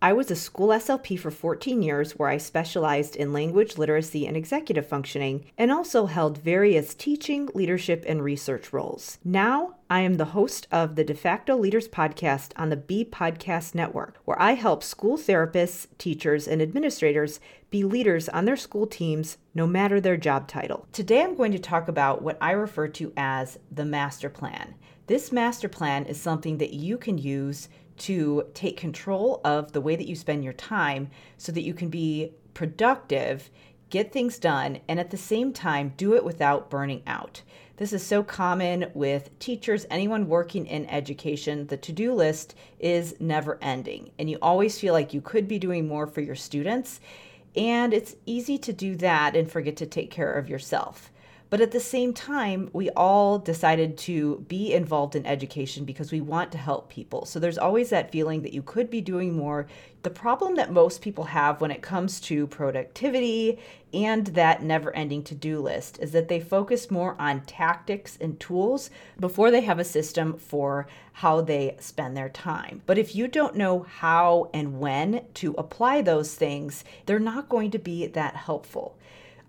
I was a school SLP for 14 years where I specialized in language literacy and executive functioning and also held various teaching, leadership, and research roles. Now, I am the host of the De facto Leaders podcast on the B Podcast Network, where I help school therapists, teachers, and administrators be leaders on their school teams no matter their job title. Today, I'm going to talk about what I refer to as the master plan. This master plan is something that you can use to take control of the way that you spend your time so that you can be productive, get things done, and at the same time, do it without burning out. This is so common with teachers, anyone working in education. The to do list is never ending, and you always feel like you could be doing more for your students. And it's easy to do that and forget to take care of yourself. But at the same time, we all decided to be involved in education because we want to help people. So there's always that feeling that you could be doing more. The problem that most people have when it comes to productivity and that never ending to do list is that they focus more on tactics and tools before they have a system for how they spend their time. But if you don't know how and when to apply those things, they're not going to be that helpful.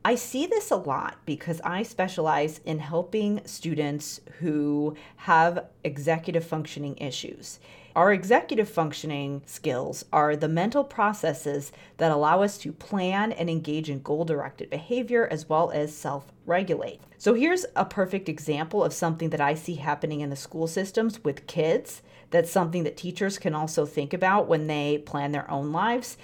I see this a lot because I specialize in helping students who have executive functioning issues. Our executive functioning skills are the mental processes that allow us to plan and engage in goal directed behavior as well as self regulate. So, here's a perfect example of something that I see happening in the school systems with kids. That's something that teachers can also think about when they plan their own lives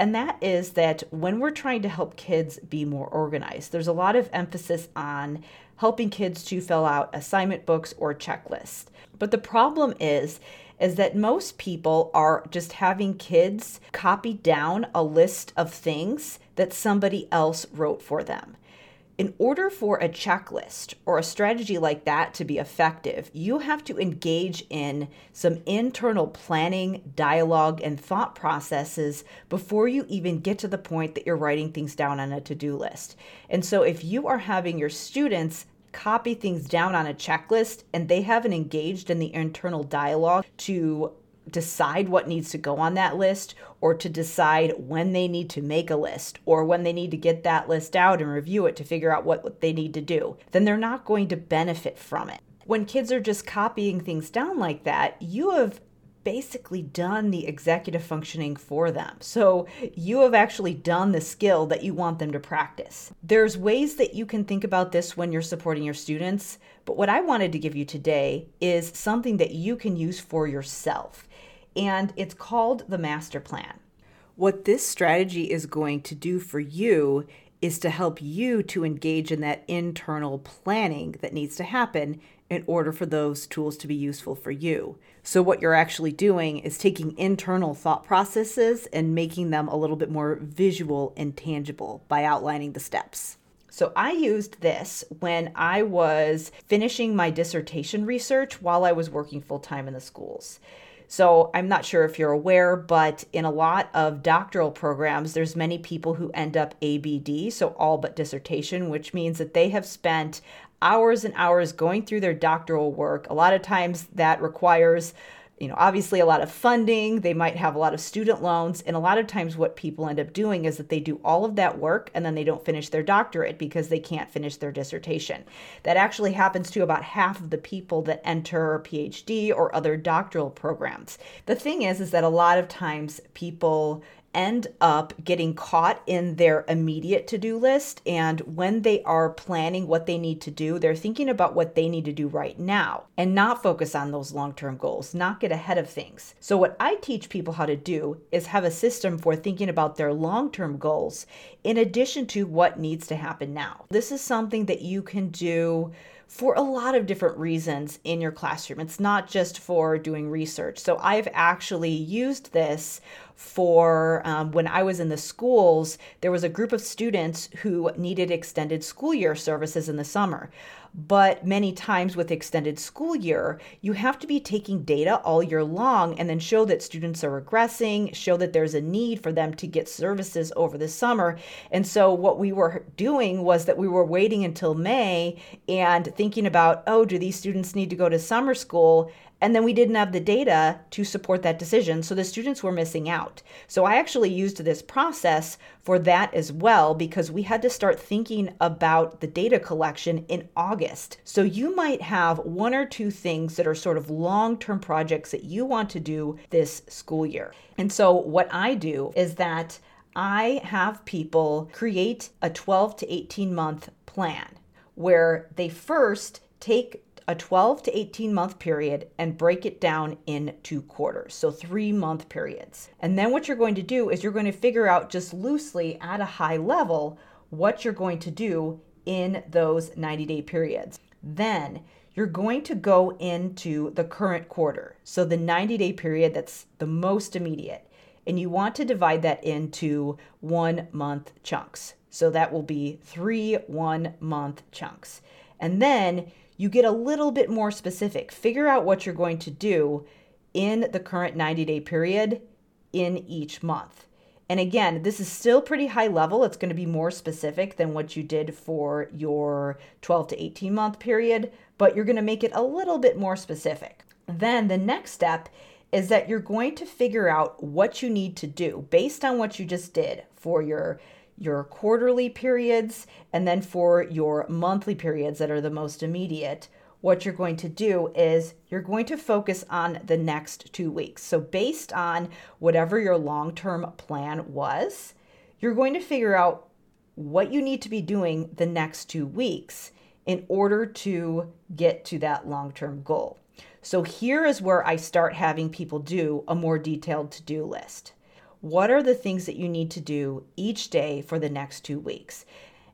and that is that when we're trying to help kids be more organized, there's a lot of emphasis on helping kids to fill out assignment books or checklists. But the problem is is that most people are just having kids copy down a list of things that somebody else wrote for them in order for a checklist or a strategy like that to be effective, you have to engage in some internal planning, dialogue, and thought processes before you even get to the point that you're writing things down on a to do list. And so, if you are having your students copy things down on a checklist and they haven't engaged in the internal dialogue to decide what needs to go on that list or to decide when they need to make a list or when they need to get that list out and review it to figure out what, they need to do, then they're not going to benefit from it. When kids are just copying things down like that, you have basically done the executive functioning for them. So you have actually done the skill that you want them to practice. There's ways that you can think about this when you're supporting your students, but what I wanted to give you today is something that you can use for yourself and it's called the master plan. What this strategy is going to do for you is to help you to engage in that internal planning that needs to happen in order for those tools to be useful for you. So, what you're actually doing is taking internal thought processes and making them a little bit more visual and tangible by outlining the steps. So, I used this when I was finishing my dissertation research while I was working full time in the schools. So I'm not sure if you're aware, but in a lot of doctoral programs, there's many people who end up ABD, so all but dissertation, which means that they have spent hours and hours going through their doctoral work. A lot of times that requires you know, obviously a lot of funding, they might have a lot of student loans, and a lot of times what people end up doing is that they do all of that work and then they don't finish their doctorate because they can't finish their dissertation. That actually happens to about half of the people that enter a PhD or other doctoral programs. The thing is is that a lot of times people end up getting caught in their immediate to do list. And when they are planning what they need to do, they're thinking about what they need to do right now and not focus on those long term goals, not get ahead of things. So, what I teach people how to do is have a system for thinking about their long term goals in addition to what needs to happen now. This is something that you can do for a lot of different reasons in your classroom. It's not just for doing research. So I've actually used this for um, when I was in the schools, there was a group of students who needed extended school year services in the summer. But many times with extended school year, you have to be taking data all year long and then show that students are regressing, show that there's a need for them to get services over the summer. And so what we were doing was that we were waiting until May and thinking about, oh, do these students need to go to summer school? And then we didn't have the data to support that decision. So the students were missing out. So I actually used this process for that as well because we had to start thinking about the data collection in August. So you might have one or two things that are sort of long term projects that you want to do this school year. And so what I do is that I have people create a 12 to 18 month plan where they first take a 12 to 18 month period and break it down into quarters, so three month periods. And then what you're going to do is you're going to figure out just loosely at a high level what you're going to do in those 90 day periods. Then you're going to go into the current quarter, so the 90 day period that's the most immediate. And you want to divide that into one month chunks. So that will be three one month chunks. And then you get a little bit more specific. Figure out what you're going to do in the current 90 day period in each month. And again, this is still pretty high level. It's going to be more specific than what you did for your 12 to 18 month period, but you're going to make it a little bit more specific. Then the next step is that you're going to figure out what you need to do based on what you just did for your your quarterly periods, and then for your monthly periods that are the most immediate, what you're going to do is you're going to focus on the next two weeks. So, based on whatever your long term plan was, you're going to figure out what you need to be doing the next two weeks in order to get to that long term goal. So, here is where I start having people do a more detailed to do list what are the things that you need to do each day for the next two weeks?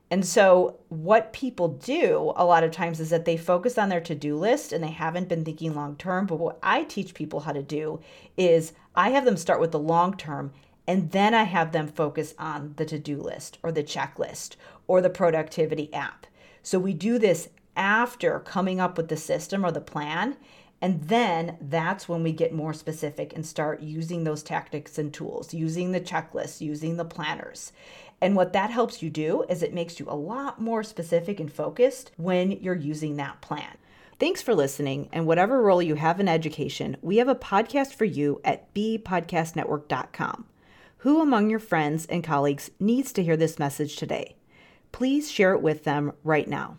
And so, what people do a lot of times is that they focus on their to do list and they haven't been thinking long term. But what I teach people how to do is I have them start with the long term and then I have them focus on the to do list or the checklist or the productivity app. So, we do this after coming up with the system or the plan. And then that's when we get more specific and start using those tactics and tools, using the checklists, using the planners. And what that helps you do is it makes you a lot more specific and focused when you're using that plan. Thanks for listening. And whatever role you have in education, we have a podcast for you at bpodcastnetwork.com. Who among your friends and colleagues needs to hear this message today? Please share it with them right now.